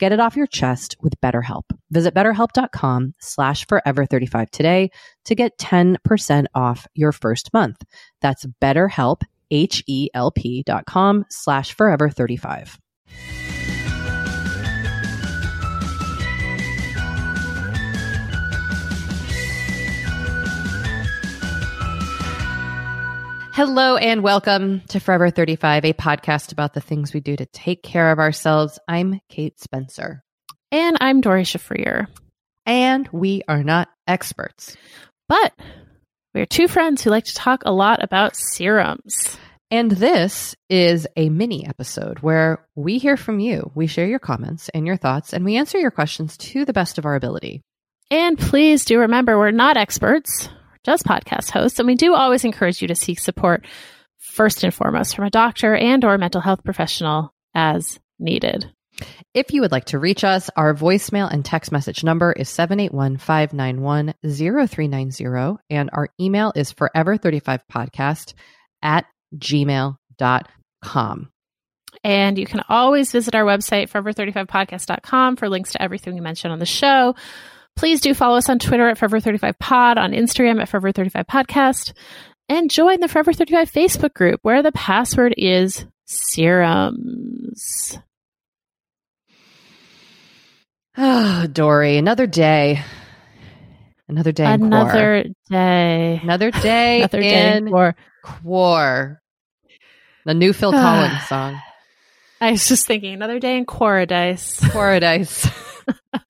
Get it off your chest with BetterHelp. Visit betterhelp.com slash forever35 today to get 10% off your first month. That's betterhelp, H-E-L-P dot com slash forever35. Hello and welcome to Forever 35, a podcast about the things we do to take care of ourselves. I'm Kate Spencer, And I'm Doree Shafrir. and we are not experts. But we're two friends who like to talk a lot about serums. And this is a mini episode where we hear from you. We share your comments and your thoughts, and we answer your questions to the best of our ability. And please do remember we're not experts, just podcast hosts, and we do always encourage you to seek support first and foremost from a doctor and or mental health professional as needed. If you would like to reach us, our voicemail and text message number is 781-591-0390 and our email is forever35podcast at gmail.com. And you can always visit our website, forever35podcast.com, for links to everything we mentioned on the show. Please do follow us on Twitter at Forever35Pod, on Instagram at Forever35Podcast, and join the Forever 35 Facebook group where the password is serums. Oh, Doree, another day. Another day. in Another Quar. day. Another day. Another day. in Or Quar. The new Phil Collins song. I was just thinking, another day in Paradise. Paradise.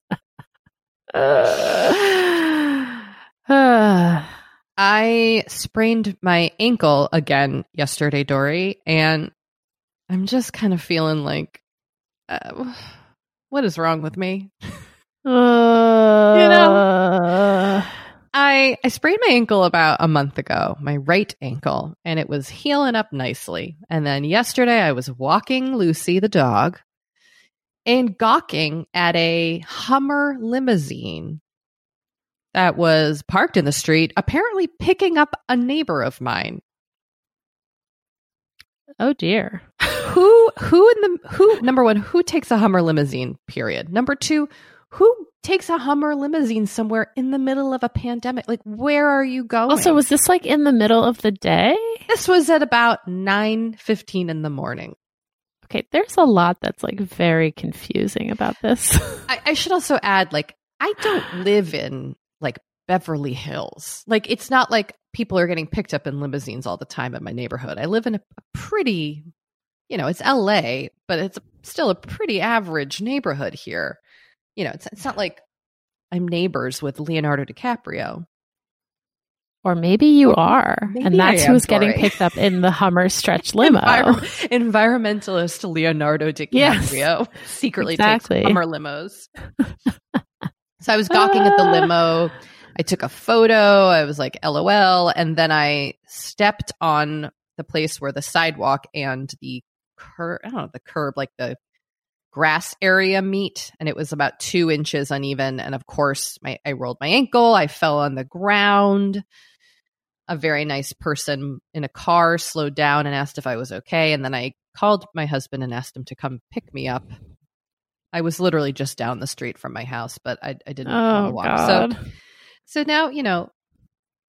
Uh, I sprained my ankle again yesterday, Doree, and I'm just kind of feeling like, uh, what is wrong with me? uh, I I sprained my ankle about a month ago, my right ankle, and it was healing up nicely. And then yesterday I was walking Lucy the dog and gawking at a Hummer limousine that was parked in the street, apparently picking up a neighbor of mine. oh dear. Who who in the who number 1, who takes a Hummer limousine, period. Number 2, who takes a Hummer limousine somewhere in the middle of a pandemic? Like where are you going? Also, was this like in the middle of the day? This was at about 9:15 in the morning. Okay, there's a lot that's like very confusing about this. I, I should also add, like, I don't live in like Beverly Hills. Like, it's not like people are getting picked up in limousines all the time in my neighborhood. I live in a, a pretty, you know, it's LA, but it's still a pretty average neighborhood here. You know, it's it's not like I'm neighbors with Leonardo DiCaprio. Or maybe you are. Maybe and that's who's getting picked up in the Hummer stretch limo. Envir- environmentalist Leonardo Yes. DiCaprio secretly Exactly. takes Hummer limos. so I was gawking at the ah. limo. I took a photo. I was like, LOL. And then I stepped on the place where the sidewalk and the curb, I don't know, the curb, like the grass area meet. And it was about two inches uneven. And of course, my, I rolled my ankle. I fell on the ground a very nice person in a car slowed down and asked if I was okay. And then I called my husband and asked him to come pick me up. I was literally just down the street from my house, but I, I didn't want to Oh walk. God. So, so now you know,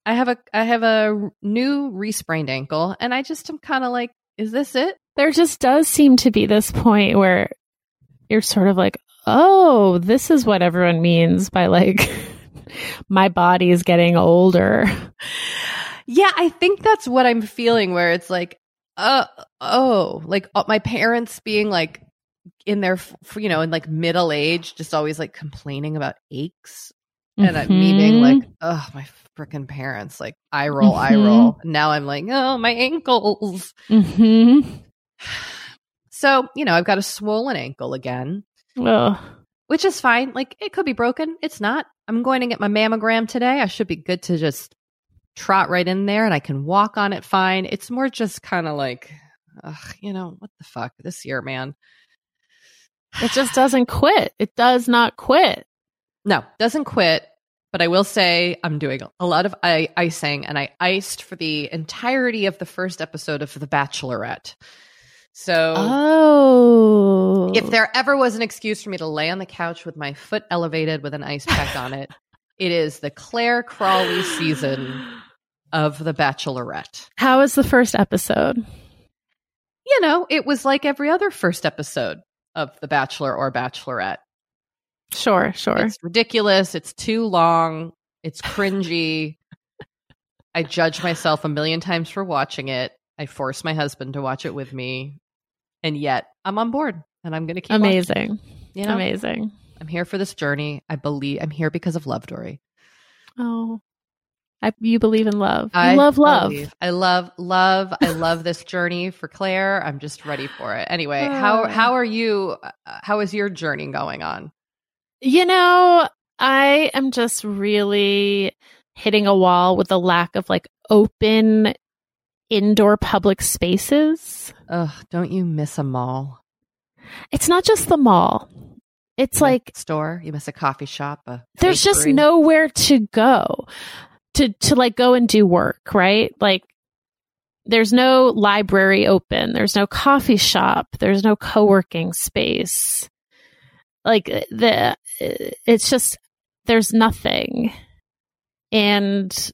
I have a I have a new re-sprained ankle, and I just am kind of like, is this it? there just does seem to be this point where you're sort of like, oh, this is what everyone means by like, my body is getting older. Yeah, I think that's what I'm feeling. Where it's like, uh, oh, like uh, my parents being like in their, you know, in like middle age, just always like complaining about aches, and uh, me being Mhm. like, oh, my freaking parents, like I roll, I Mhm. roll. Now I'm like, oh, my ankles. Mhm. So you know, I've got a swollen ankle again. Ugh. which is fine. Like it could be broken. It's not. I'm going to get my mammogram today. I should be good to just trot right in there and I can walk on it fine. It's more just kind of like, ugh, you know, what the fuck this year, man. It just doesn't quit. It does not quit. No, doesn't quit. But I will say I'm doing a lot of I- icing and I iced for the entirety of the first episode of The Bachelorette. So Oh. if there ever was an excuse for me to lay on the couch with my foot elevated with an ice pack on it, it is the Clare Crawley season of The Bachelorette. How was the first episode? You know, it was like every other first episode of The Bachelor or Bachelorette. Sure, sure. It's ridiculous. It's too long. It's cringy. I judge myself a million times for watching it. I force my husband to watch it with me. And yet I'm on board and I'm going to keep watching. Amazing. You know, Amazing. I'm here for this journey. I believe I'm here because of Love Doree. Oh. I, you believe in love. You I love love. believe- I love love. I love this journey for Clare. I'm just ready for it. Anyway, how Uh. how are you? uh, How is your journey going on? You know, I am just really hitting a wall with the lack of like open indoor public spaces. Ugh, don't you miss a mall? It's not just the mall. It's like store. You miss a coffee shop. A there's just nowhere to go to to like go and do work, right? Like there's no library open, there's no coffee shop, there's no co-working space. Like the it's just there's nothing. And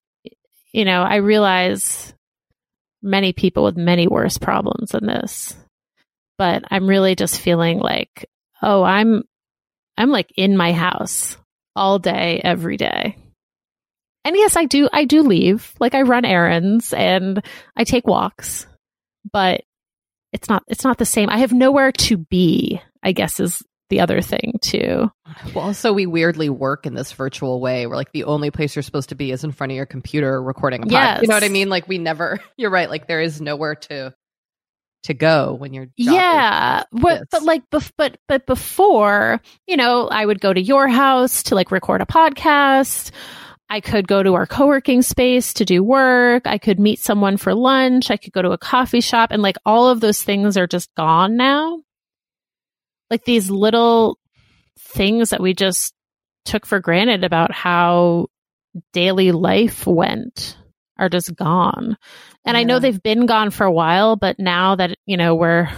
you know, I realize many people with many worse problems than this. But I'm really just feeling like, oh, I'm I'm like in my house all day, every day. And yes, I do, I do leave. Like I run errands and I take walks, but it's not, it's not the same. I have nowhere to be, I guess is the other thing too. Well, also we weirdly work in this virtual way where like the only place you're supposed to be is in front of your computer recording a podcast. Yes. You know what I mean? Like we never, you're right. Like there is nowhere to, to go when you're yeah but, but like bef- but but before you know i would go to your house to like record a podcast i could go to our co-working space to do work i could meet someone for lunch i could go to a coffee shop and like all of those things are just gone now like these little things that we just took for granted about how daily life went are just gone. And yeah. I know they've been gone for a while, but now that, you know, we're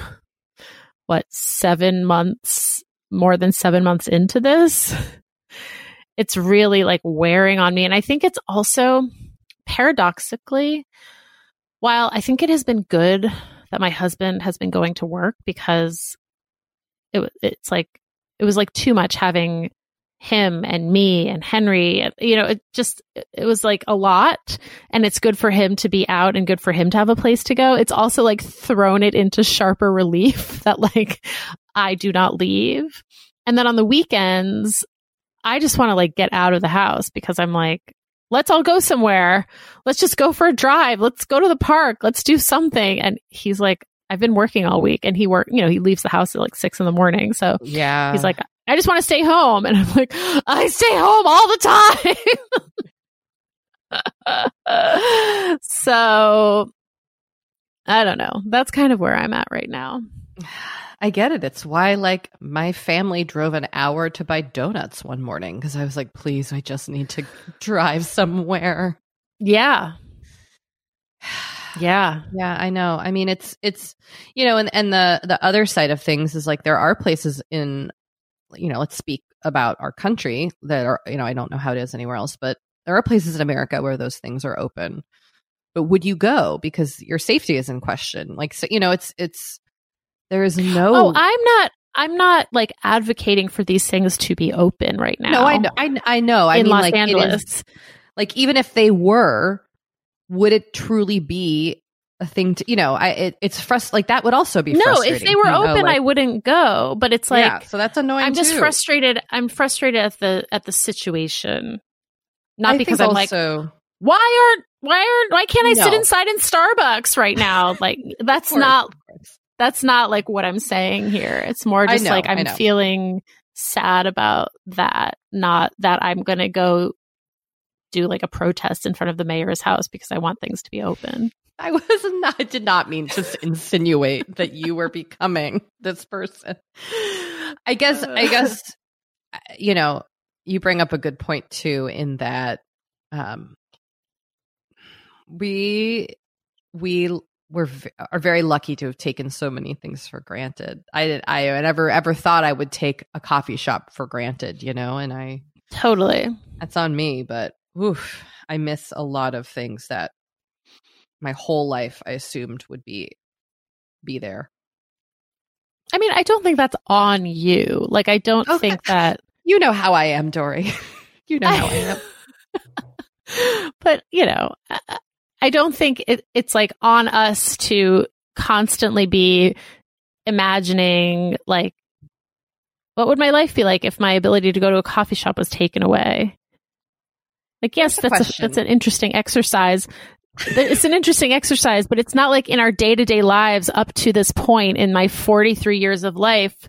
what, seven months, more than seven months into this, it's really like wearing on me. And I think it's also paradoxically, while I think it has been good that my husband has been going to work because it, it's like, it was like too much having him and me and Henry. You know, it just, it was like a lot and it's good for him to be out and good for him to have a place to go. It's also like thrown it into sharper relief that like I do not leave. And then on the weekends, I just want to like get out of the house because I'm like, let's all go somewhere. Let's just go for a drive. Let's go to the park. Let's do something. And he's like, I've been working all week and he work, you know, he leaves the house at like six in the morning. So yeah, he's like, I just want to stay home. And I'm like, I stay home all the time. so I don't know. That's kind of where I'm at right now. I get it. It's why, like, my family drove an hour to buy donuts one morning because I was like, please, I just need to drive somewhere. Yeah. Yeah. Yeah, I know. I mean, it's, it's, you know, and, and the, the other side of things is like there are places in you know, let's speak about our country that are, you know, I don't know how it is anywhere else, but there are places in America where those things are open. But would you go because your safety is in question? Like, so, you know, it's, it's, there is no. Oh, I'm not, I'm not like advocating for these things to be open right now. No, I know. I, I know. I in mean, Los like, Angeles. Is, like, even if they were, would it truly be a thing to you know i it, it's frust like that would also be no if they were you know, open like, i wouldn't go but it's like yeah, so that's annoying i'm just too. frustrated i'm frustrated at the at the situation not I because i'm also, like why aren't why aren't why can't i No. sit inside in starbucks right now like that's course, not. That's not like what i'm saying here. It's more just know, like i'm feeling sad about that not that i'm gonna go do like a protest in front of the mayor's house because i want things to be open. I was not, I did not mean to insinuate that you were becoming this person. I guess, I guess, you know, you bring up a good point too, in that, um, we, we were, are very lucky to have taken so many things for granted. I did, I never ever thought I would take a coffee shop for granted, you know, and I, totally that's on me, but oof, I miss a lot of things that my whole life I assumed would be be there. I mean, I don't think that's on you. Like, I don't Okay. think that, You know how I am, Doree. you know how I am. but you know, I- don't think it, it's like on us to constantly be imagining, like, what would my life be like if my ability to go to a coffee shop was taken away? Like, yes, That's that's a, that's an interesting exercise. It's an interesting exercise, but it's not like in our day to day lives up to this point in my 43 years of life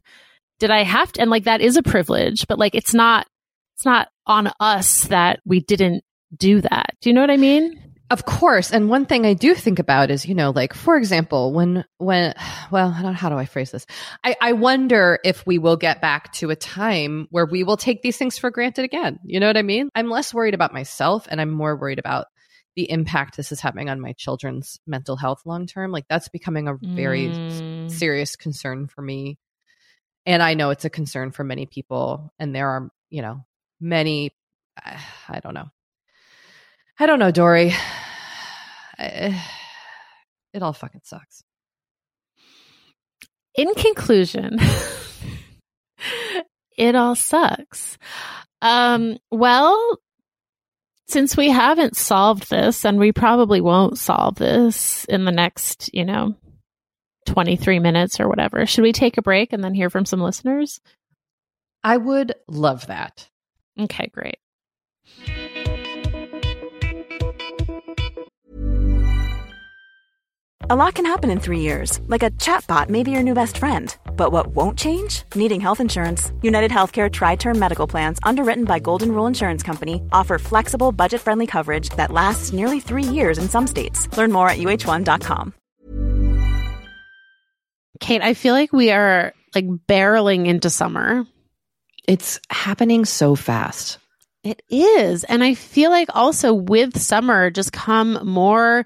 did I have to, and like that is a privilege, but like it's not, it's not on us that we didn't do that. Do you know what I mean? Of course. And one thing I do think about is, you know, like for example, when when well, I don't how do I phrase this? I, I wonder if we will get back to a time where we will take these things for granted again. You know what I mean? I'm less worried about myself and I'm more worried about the impact this is having on my children's mental health long term. Like that's becoming a very Mm. serious concern for me. And I know it's a concern for many people. And there are, you know, many, I don't know. I don't know, Doree. I- It all fucking sucks. In conclusion, it all sucks. Um, well, since we haven't solved this and we probably won't solve this in the next, you know, 23 minutes or whatever, should we take a break and then hear from some listeners? I would love that. Okay, great. A lot can happen in three years, like a chatbot may be your new best friend. But what won't change? Needing health insurance. United Healthcare TriTerm Medical Plans, underwritten by Golden Rule Insurance Company, offer flexible, budget friendly coverage that lasts nearly three years in some states. Learn more at uh1.com. Kate, I feel like we are like barreling into summer. It's happening so fast. It is. And I feel like also with summer just come more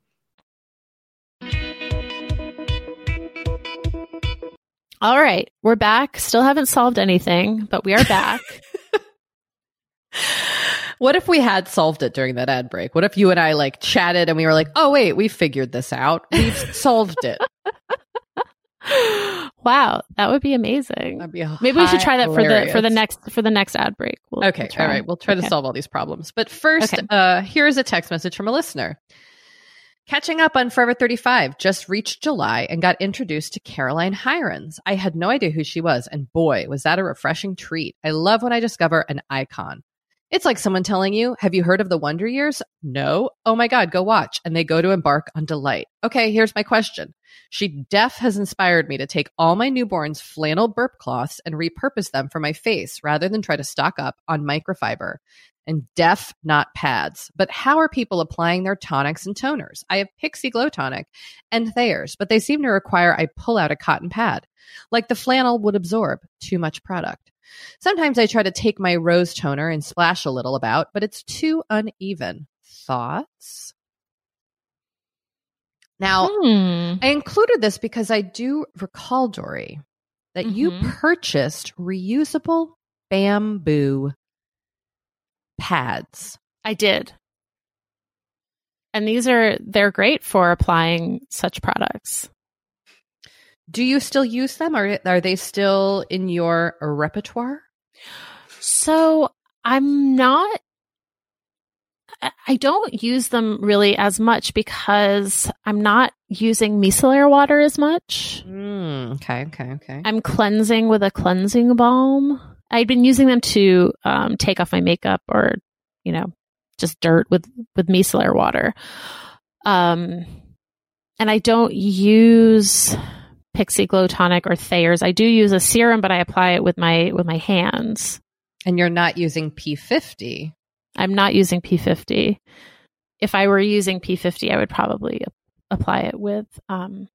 All right, we're back. Still haven't solved anything, but we are back. what if we had solved it during that ad break? What if you and I like chatted and we were like, "Oh wait, we figured this out. We've solved it." wow, that would be amazing. Be Maybe we should try that for the for the next for the next ad break. We'll, okay, we'll all right. We'll try okay. to solve all these problems. But first, okay. uh, here's a text message from a listener. Catching up on Forever 35, just reached July and got introduced to Caroline Hirons. I had no idea who she was, and boy, was that a refreshing treat. I love when I discover an icon. It's like someone telling you, Have you heard of the Wonder Years? No. Oh my God, go watch. And they go to embark on delight. Okay, here's my question. She Def has inspired me to take all my newborns' flannel burp cloths and repurpose them for my face rather than try to stock up on microfiber and Def not pads. But how are people applying their tonics and toners? I have Pixi Glow Tonic and Thayers, but they seem to require I pull out a cotton pad. Like the flannel would absorb too much product. Sometimes I try to take my rose toner and splash a little about, but it's too uneven. Thoughts? Now, hmm. I included this because I do recall, Doree, that mm-hmm. you purchased reusable bamboo pads. I did. And these are, they're great for applying such products. Do you still use them or are they still in your repertoire? So I'm not I don't use them really as much because I'm not using micellar water as much. Mm, okay, okay, okay. I'm cleansing with a cleansing balm. I'd been using them to um, take off my makeup or, you know, just dirt with with micellar water. Um, and I don't use Pixi Glow Tonic or Thayers. I do use a serum, but I apply it with my with my hands. And you're not using P50. I'm not using P50. If I were using P50, I would probably apply it with um,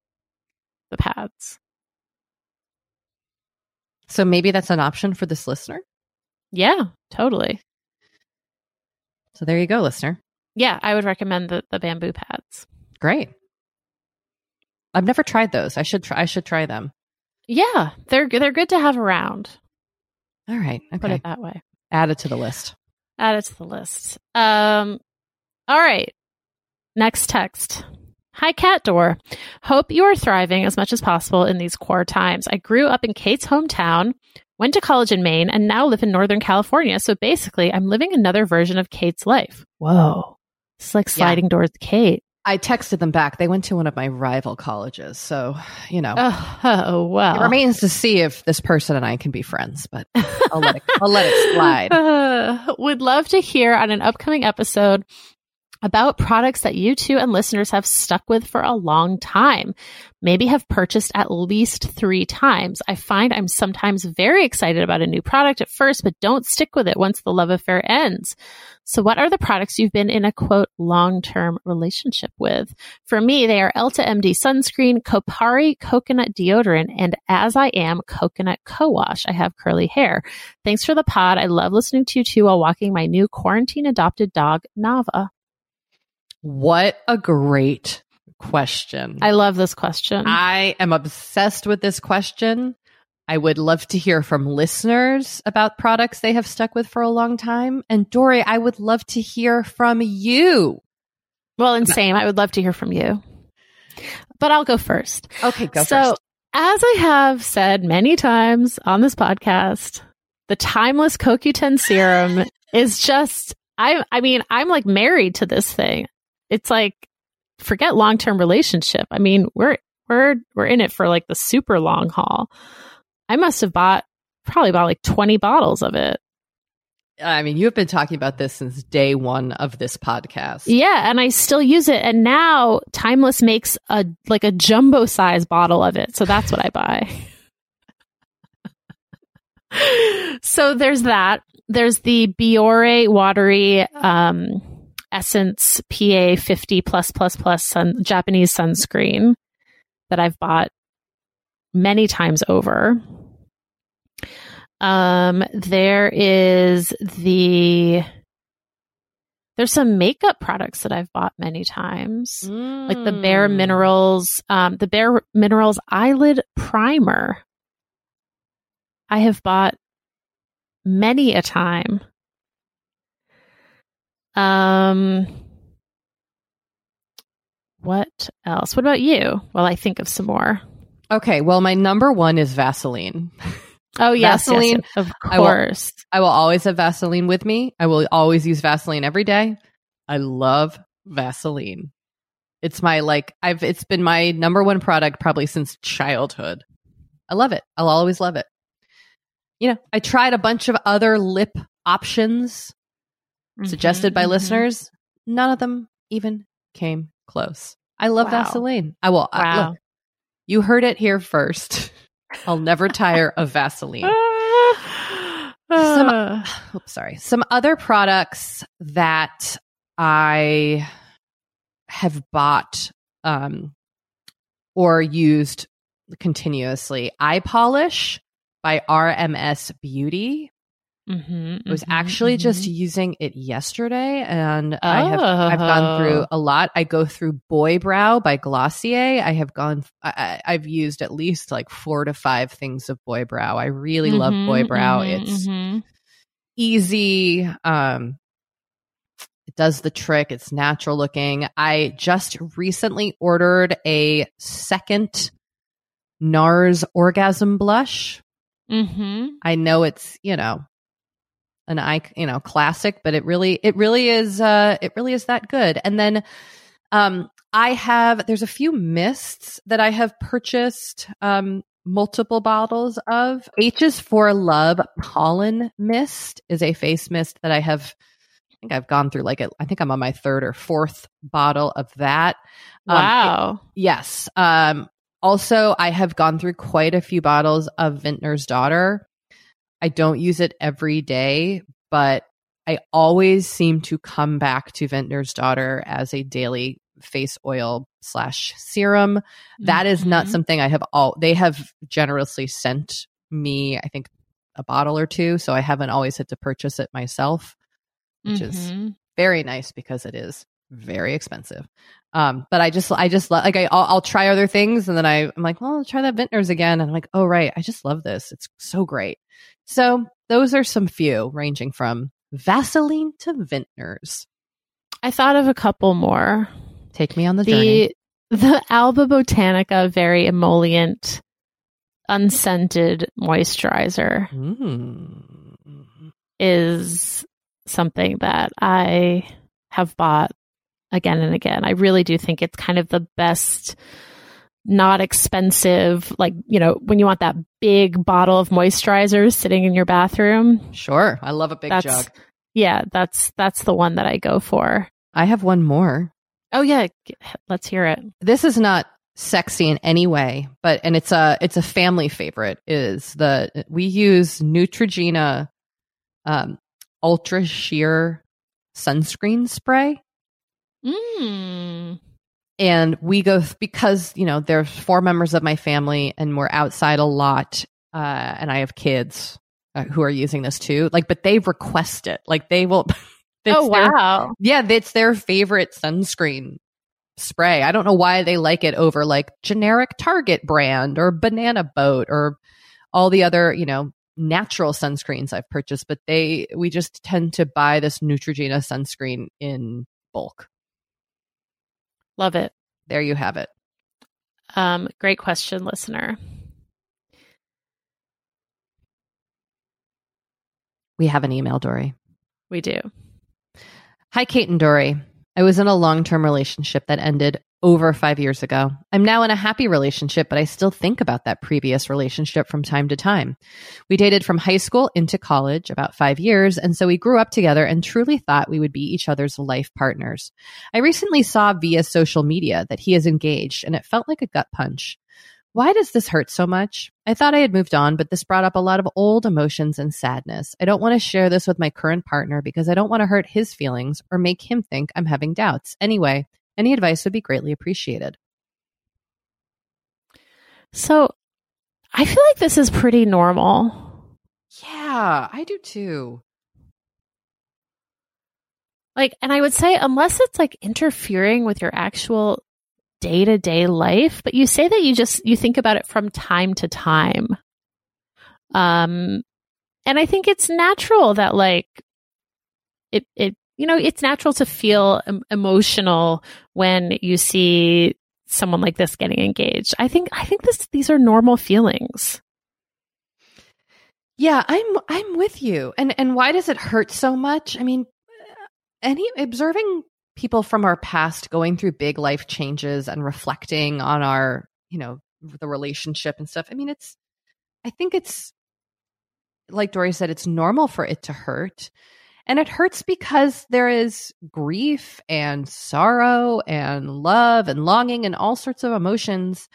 the pads. So maybe that's an option for this listener? Yeah, totally. So there you go, listener. Yeah, I would recommend the, the bamboo pads. Great. I've never tried those. I should try I should try them. Yeah, they're they're good to have around. All right. Put it that way. Add it to the list. Add it to the list. Um, all right. Next text. Hi, Cat Door. Hope you are thriving as much as possible in these core times. I grew up in Kate's hometown, went to college in Maine, and now live in Northern California. So basically, I'm living another version of Kate's life. Whoa. It's like sliding doors to Kate. I texted them back. They went to one of my rival colleges. So, you know, Oh, oh it remains to see if this person and I can be friends, but I'll let it, I'll let it slide. Uh, would love to hear on an upcoming episode about products that you two and listeners have stuck with for a long time. Maybe have purchased at least three times. I find I'm sometimes very excited about a new product at first, but don't stick with it once the love affair ends. So what are the products you've been in a quote long-term relationship with? For me, they are Elta MD sunscreen, Kopari coconut deodorant, and as I am coconut co-wash. I have curly hair. Thanks for the pod. I love listening to you two while walking my new quarantine adopted dog, Nava. What a great question. I love this question. I am obsessed with this question. I would love to hear from listeners about products they have stuck with for a long time. And Doree, I would love to hear from you. well, and same. I would love to hear from you. But I'll go first. Okay, go so, first. as I have said many times on this podcast, the timeless CoQ10 serum is just I I mean, I'm like married to this thing. It's like forget long-term relationship. I mean, we're we're we're in it for like the super long haul. I must have bought probably about like 20 bottles of it. I mean, you've been talking about this since day one of this podcast. Yeah, and I still use it. And now Timeless makes a like a jumbo size bottle of it. So that's what I buy. so there's that. There's the Biore watery um, essence PA 50 plus plus plus sun, Japanese sunscreen that I've bought many times over. Um, there is the there's some makeup products that I've bought many times, like the Bare Mm. Minerals, um, the Bare Minerals Eyelid Primer. I have bought many a time. Um, what else? What about you? While I think of some more. Okay, well, my number one is Vaseline. Oh yes, Vaseline, yes, of I will- course. I will always have Vaseline with me. I will always use Vaseline every day. I love Vaseline. It's my like I've it's been my number one product probably since childhood. I love it. I'll always love it. You know, I tried a bunch of other lip options suggested by Mhm, mhm. listeners. None of them even came close. I love Wow. Vaseline. I will Wow. look. You heard it here first. I'll never tire of Vaseline. Some- Uh, Oops, sorry. Some other products that I have bought um, or used continuously. Eye polish by RMS Beauty. Mhm, I was mhm, actually mhm. just using it yesterday, and I have I've gone through Oh. a lot. I go through Boy Brow by Glossier. I have gone. I, I've used at least like four to five things of Boy Brow. I really love Boy Mhm, Brow. mhm, It's mhm. easy. Um, it does the trick. It's natural looking. I just recently ordered a second NARS orgasm blush. Mhm. I know it's, you know, an eye, you know, classic, but it really, it really is, uh, it really is that good. And then, um, I have, there's a few mists that I have purchased, um, multiple bottles of. H is for Love Pollen Mist is a face mist that I have, I think I've gone through like, a, I think I'm on my third or fourth bottle of that. Um, Wow. Yes. Um, also, I have gone through quite a few bottles of Vintner's Daughter. I don't use it every day, but I always seem to come back to Vintner's Daughter as a daily face oil slash serum. That is not Mhm. something I have all, they have generously sent me, I think, a bottle or two. So I haven't always had to purchase it myself, which is Mhm. very nice because it is very expensive. Um, but I just, I just like, I, I'll, I'll try other things. And then I, I'm like, well, I'll try that Vintners again. And I'm like, oh, right. I just love this. It's so great. So those are some few ranging from Vaseline to Vintners. I thought of a couple more. Take me on the, the journey. The Alba Botanica very emollient, unscented moisturizer mm. is something that I have bought again and again. I really do think it's kind of the best not expensive, like, you know, when you want that big bottle of moisturizer sitting in your bathroom. Sure. I love a big jug. Yeah, that's that's the one that I go for. I have one more. Oh yeah, let's hear it. This is not sexy in any way, but and it's a it's a family favorite is the we use Neutrogena um ultra sheer sunscreen spray. Mm. And we go because, you know, there's four members of my family and we're outside a lot. Uh, and I have kids uh, who are using this too. Like, but they request it. Like they will. oh, wow. Their, yeah. It's their favorite sunscreen spray. I don't know why they like it over like generic Target brand or Banana Boat or all the other, you know, natural sunscreens I've purchased, but they we just tend to buy this Neutrogena sunscreen in bulk. Love it. There you have it. Um, great question, listener. We have an email, Doree. We do. Hi, Kate and Doree. I was in a long term relationship that ended over five years ago. I'm now in a happy relationship, but I still think about that previous relationship from time to time. We dated from high school into college, about five years, and so we grew up together and truly thought we would be each other's life partners. I recently saw via social media that he is engaged, and it felt like a gut punch. Why does this hurt so much? I thought I had moved on, but this brought up a lot of old emotions and sadness. I don't want to share this with my current partner because I don't want to hurt his feelings or make him think I'm having doubts. Anyway, any advice would be greatly appreciated. So I feel like this is pretty normal. Yeah, I do too. Like, and I would say, unless it's like interfering with your actual day to day life, but you say that you just, you think about it from time to time. Um, and I think it's natural that like it, it you know, it's natural to feel emotional when you see someone like this getting engaged. I think I think this these are normal feelings. Yeah, I'm I'm with you. And and why does it hurt so much? I mean, any observing people from our past going through big life changes and reflecting on our, you know, the relationship and stuff. I mean, it's I think it's like Doree said, it's normal for it to hurt. And it hurts because there is grief and sorrow and love and longing and all sorts of emotions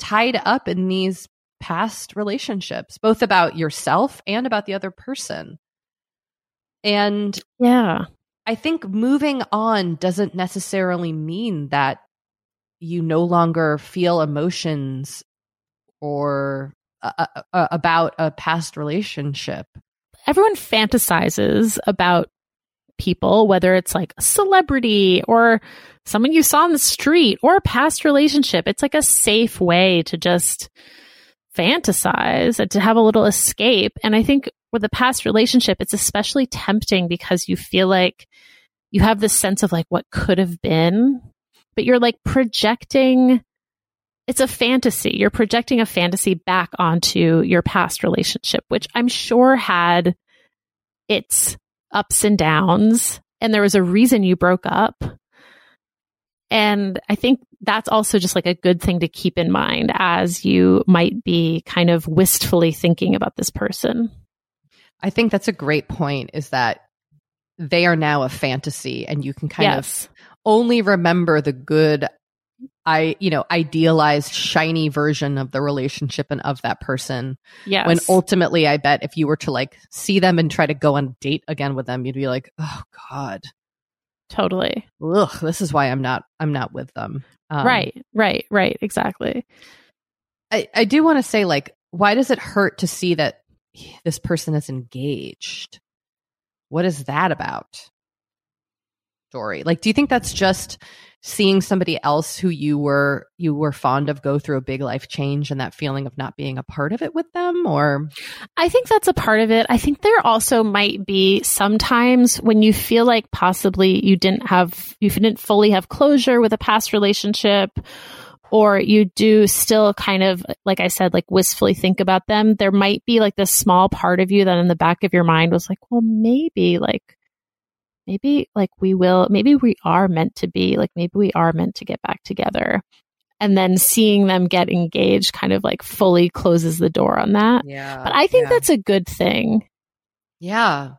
tied up in these past relationships, both about yourself and about the other person. And yeah, I think moving on doesn't necessarily mean that you no longer feel emotions or uh, uh, uh about a past relationship everyone fantasizes about people, whether it's like a celebrity or someone you saw on the street or a past relationship. It's like a safe way to just fantasize and to have a little escape. And I think with a past relationship, it's especially tempting because you feel like you have this sense of like what could have been, but you're like projecting it's a fantasy. You're projecting a fantasy back onto your past relationship, which I'm sure had its ups and downs. And there was a reason you broke up. And I think that's also just like a good thing to keep in mind as you might be kind of wistfully thinking about this person. I think that's a great point is that they are now a fantasy and you can kind yes. of only remember the good I, you know, idealized shiny version of the relationship and of that person. Yeah. When ultimately, I bet if you were to like see them and try to go on a date again with them, you'd be like, oh God. Totally. Ugh, this is why I'm not, I'm not with them. Um, right, right, right. Exactly. I, I do want to say, like, why does it hurt to see that this person is engaged? What is that about? Doree? Like, do you think that's just seeing somebody else who you were you were fond of go through a big life change and that feeling of not being a part of it with them or I think that's a part of it. I think there also might be sometimes when you feel like possibly you didn't have you didn't fully have closure with a past relationship or you do still kind of like I said like wistfully think about them, there might be like this small part of you that in the back of your mind was like, well maybe like maybe like we will, maybe we are meant to be, like maybe we are meant to get back together. And then seeing them get engaged kind of like fully closes the door on that. Yeah. But I think yeah. that's a good thing. Yeah.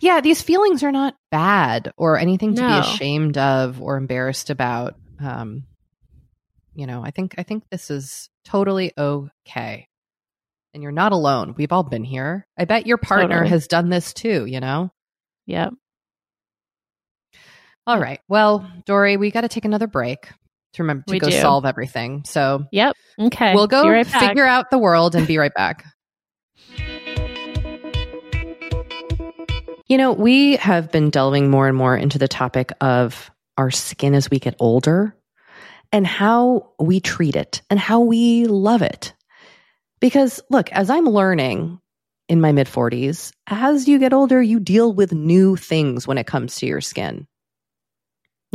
Yeah, these feelings are not bad or anything to No. be ashamed of or embarrassed about. Um, you know, I think I think this is totally okay. And you're not alone. We've all been here. I bet your partner Totally. has done this too, you know? Yep. All right. Well, Doree, we got to take another break to remember to We go do. solve everything. So Yep. Okay. we'll go Be right back. figure out the world and be right back. You know, we have been delving more and more into the topic of our skin as we get older and how we treat it and how we love it. Because look, as I'm learning in my mid 40s, as you get older, you deal with new things when it comes to your skin.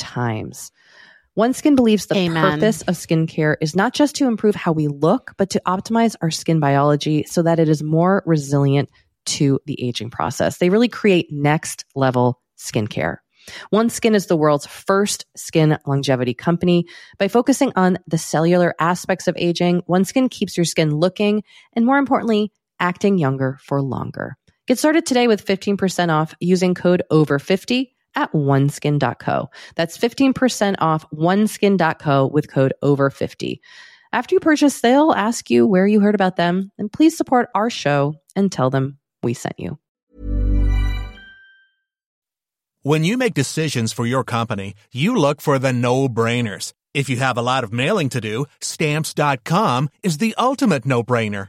times. OneSkin believes the Amen. purpose of skincare is not just to improve how we look, but to optimize our skin biology so that it is more resilient to the aging process. They really create next level skincare. OneSkin is the world's first skin longevity company. By focusing on the cellular aspects of aging, OneSkin keeps your skin looking and, more importantly, acting younger for longer. Get started today with 15% off using code OVER50 at oneskin.co. That's 15% off oneskin.co with code OVER50. After you purchase, they'll ask you where you heard about them, and please support our show and tell them we sent you. When you make decisions for your company, you look for the no-brainers. If you have a lot of mailing to do, stamps.com is the ultimate no-brainer.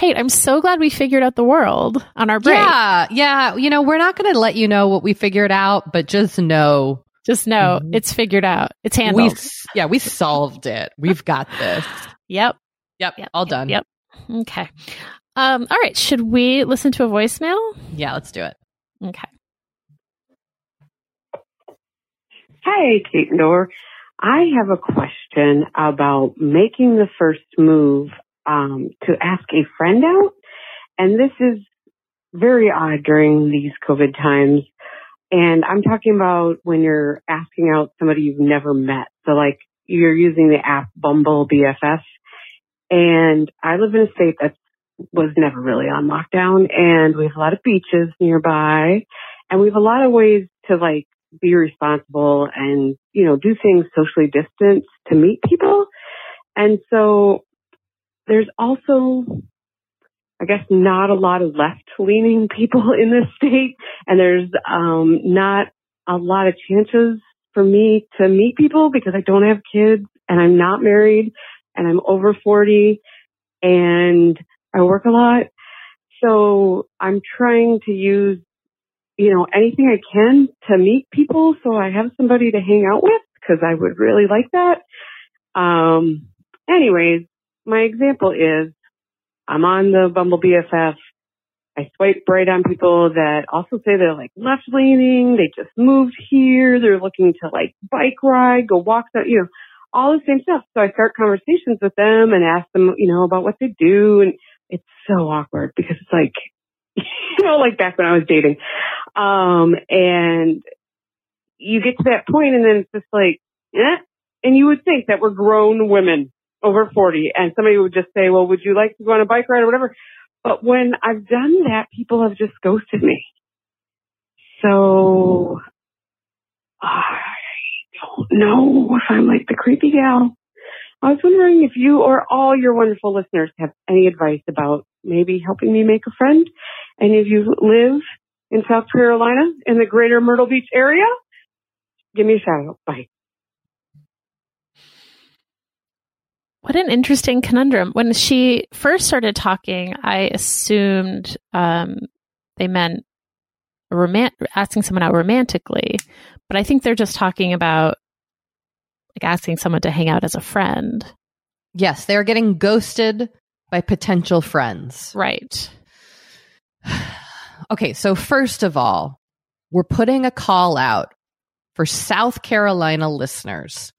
Kate, I'm so glad we figured out the world on our break. Yeah, yeah. You know, we're not going to let you know what we figured out, but just know Just know Mhm. it's figured out. It's we, handled. yeah, we solved it. We've got this. Yep. Yep, Yep. all yep, done. Yep. Okay. Um, all right. Should we listen to a voicemail? Yeah, let's do it. Okay. Hi, Kate and Dor. I have a question about making the first move um, to ask a friend out. And this is very odd during these COVID times. And I'm talking about when you're asking out somebody you've never met. So like you're using the app Bumble BFF. And I live in a state that was never really on lockdown and we have a lot of beaches nearby and we have a lot of ways to like be responsible and, you know, do things socially distanced to meet people. And so there's also, I guess, not a lot of left leaning people in this state. And there's, um, not a lot of chances for me to meet people because I don't have kids and I'm not married and I'm over 40 and I work a lot. So I'm trying to use, you know, anything I can to meet people so I have somebody to hang out with because I would really like that. Um, anyways, my example is I'm on the Bumble BFF. I swipe right on people that also say they're like left leaning. They just moved here. They're looking to like bike ride, go walk, you know, all the same stuff. So I start conversations with them and ask them, you know, about what they do. And it's so awkward because it's like, you know, like back when I was dating. Um, and you get to that point and then it's just like, yeah. And you would think that we're grown women over 40 and somebody would just say, well, would you like to go on a bike ride or whatever? But when I've done that, people have just ghosted me. So I don't know if I'm like the creepy gal. I was wondering if you or all your wonderful listeners have any advice about maybe helping me make a friend. And if you live in South Carolina in the greater Myrtle Beach area, give me a shout out. Bye. What an interesting conundrum. When she first started talking, I assumed um, they meant romant- asking someone out romantically, but I think they're just talking about like asking someone to hang out as a friend. Yes, they're getting ghosted by potential friends. Right. okay, so first of all, we're putting a call out for South Carolina listeners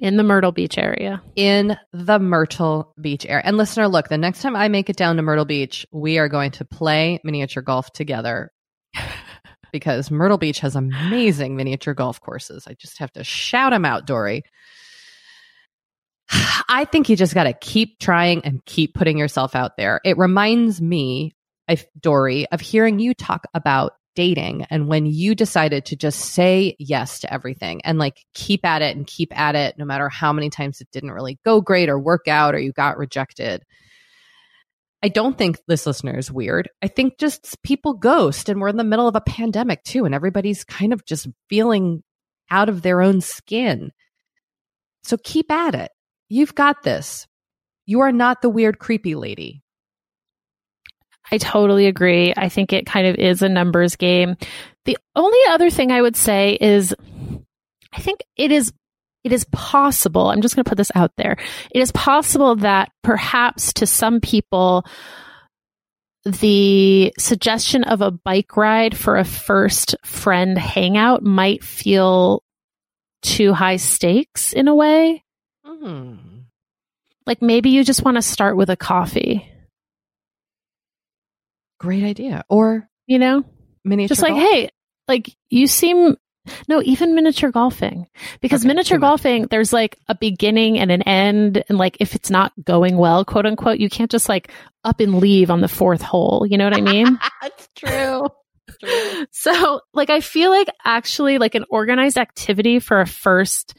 in the Myrtle Beach area. In the Myrtle Beach area. And listener, look, the next time I make it down to Myrtle Beach, we are going to play miniature golf together because Myrtle Beach has amazing miniature golf courses. I just have to shout them out, Doree. I think you just got to keep trying and keep putting yourself out there. It reminds me, Doree, of hearing you talk about dating and when you decided to just say yes to everything and like keep at it and keep at it no matter how many times it didn't really go great or work out or you got rejected. I don't think this listener is weird. I think just people ghost and we're in the middle of a pandemic too and everybody's kind of just feeling out of their own skin. So keep at it. You've got this. You are not the weird creepy lady. I totally agree. I think it kind of is a numbers game. The only other thing I would say is I think it is it is possible. I'm just going to put this out there. It is possible that perhaps to some people the suggestion of a bike ride for a first friend hangout might feel too high stakes in a way. Mm. Like maybe you just want to start with a coffee. Great idea. Or, you know, miniature just like, golf? hey, like you seem no, even miniature golfing. Because okay, miniature golfing, there's like a beginning and an end. And like if it's not going well, quote unquote, you can't just like up and leave on the fourth hole. You know what I mean? That's true. true. So like I feel like actually like an organized activity for a first,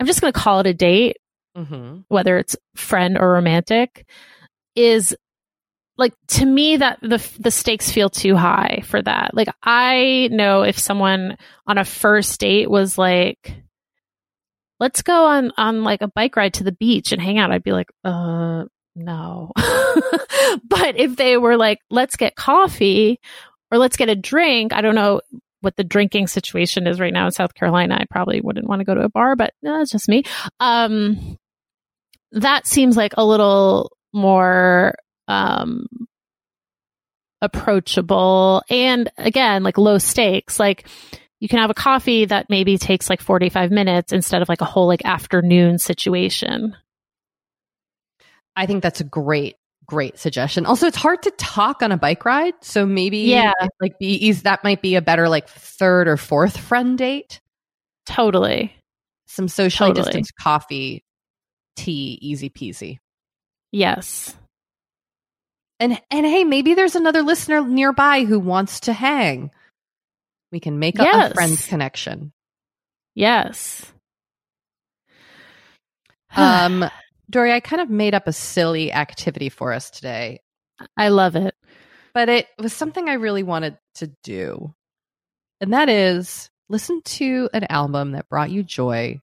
I'm just going to call it a date, mm-hmm. whether it's friend or romantic, is like to me that the the stakes feel too high for that. Like I know if someone on a first date was like let's go on on like a bike ride to the beach and hang out, I'd be like, "Uh, no." but if they were like, "Let's get coffee or let's get a drink," I don't know what the drinking situation is right now in South Carolina. I probably wouldn't want to go to a bar, but no, that's just me. Um that seems like a little more um, approachable and again, like low stakes. Like you can have a coffee that maybe takes like 45 minutes instead of like a whole like afternoon situation. I think that's a great great suggestion. Also, it's hard to talk on a bike ride, so maybe yeah, like be easy. that might be a better like third or fourth friend date. Totally. Some socially totally. distanced coffee, tea, easy peasy. Yes. And and hey, maybe there's another listener nearby who wants to hang. We can make up Yes. a friends connection. Yes. Um, Doree, I kind of made up a silly activity for us today, I love it. but it was something I really wanted to do. And that is listen to an album that brought you joy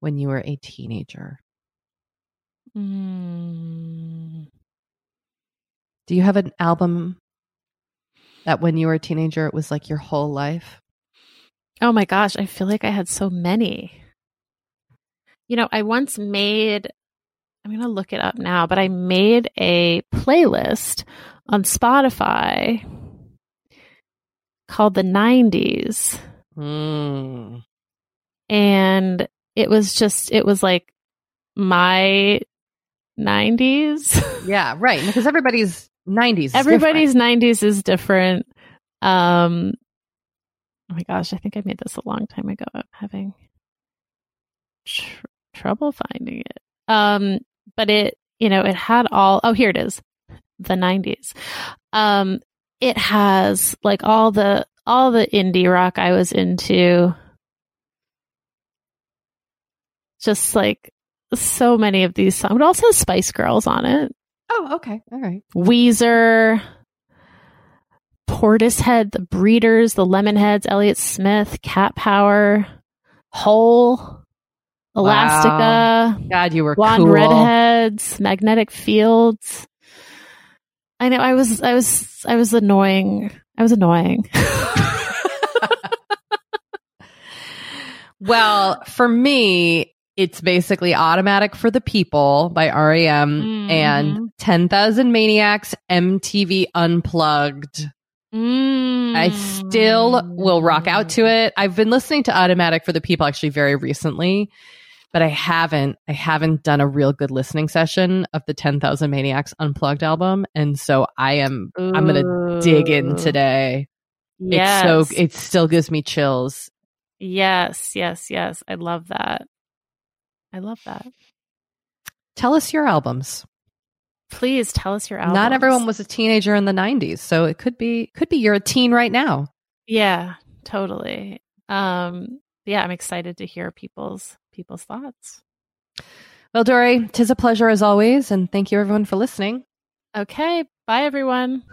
when you were a teenager. Mm. Do you have an album that when you were a teenager, it was like your whole life? Oh my gosh, I feel like I had so many. You know, I once made, I'm going to look it up now, but I made a playlist on Spotify called the 90s. Mm. And it was just, it was like my 90s. Yeah, right. Because everybody's 90s. is Everybody's 90s is different. Um, oh my gosh, I think I made this a long time ago. I'm having tr- trouble finding it. Um, but it, you know, it had all, oh, here it is. The 90s. Um, it has like all the, all the indie rock I was into. Just like so many of these songs. It also has Spice Girls on it. Oh, okay. All right. Weezer, Portishead, the Breeders, the Lemonheads, Elliott Smith, Cat Power, Hole, Elastica, God, you were Blonde cool. Redheads, Magnetic Fields. I know I was I was I was annoying. I was annoying. Well, for me, it's basically Automatic for the People by REM Mhm. and 10,000 Maniacs MTV Unplugged. I still will rock out to it. I've been listening to Automatic for the People actually very recently, but I haven't I haven't done a real good listening session of the 10,000 Maniacs Unplugged album and so I am I'm going to dig in today. Yes. It's so it still gives me chills. yes, yes, yes. I love that. I love that. Tell us your albums. Please tell us your album. Not everyone was a teenager in the 90s, so it could be could be you're a teen right now. Yeah, totally. Um, yeah, I'm excited to hear people's people's thoughts. Well, Doree, tis a pleasure as always, and thank you everyone for listening. Okay, bye everyone.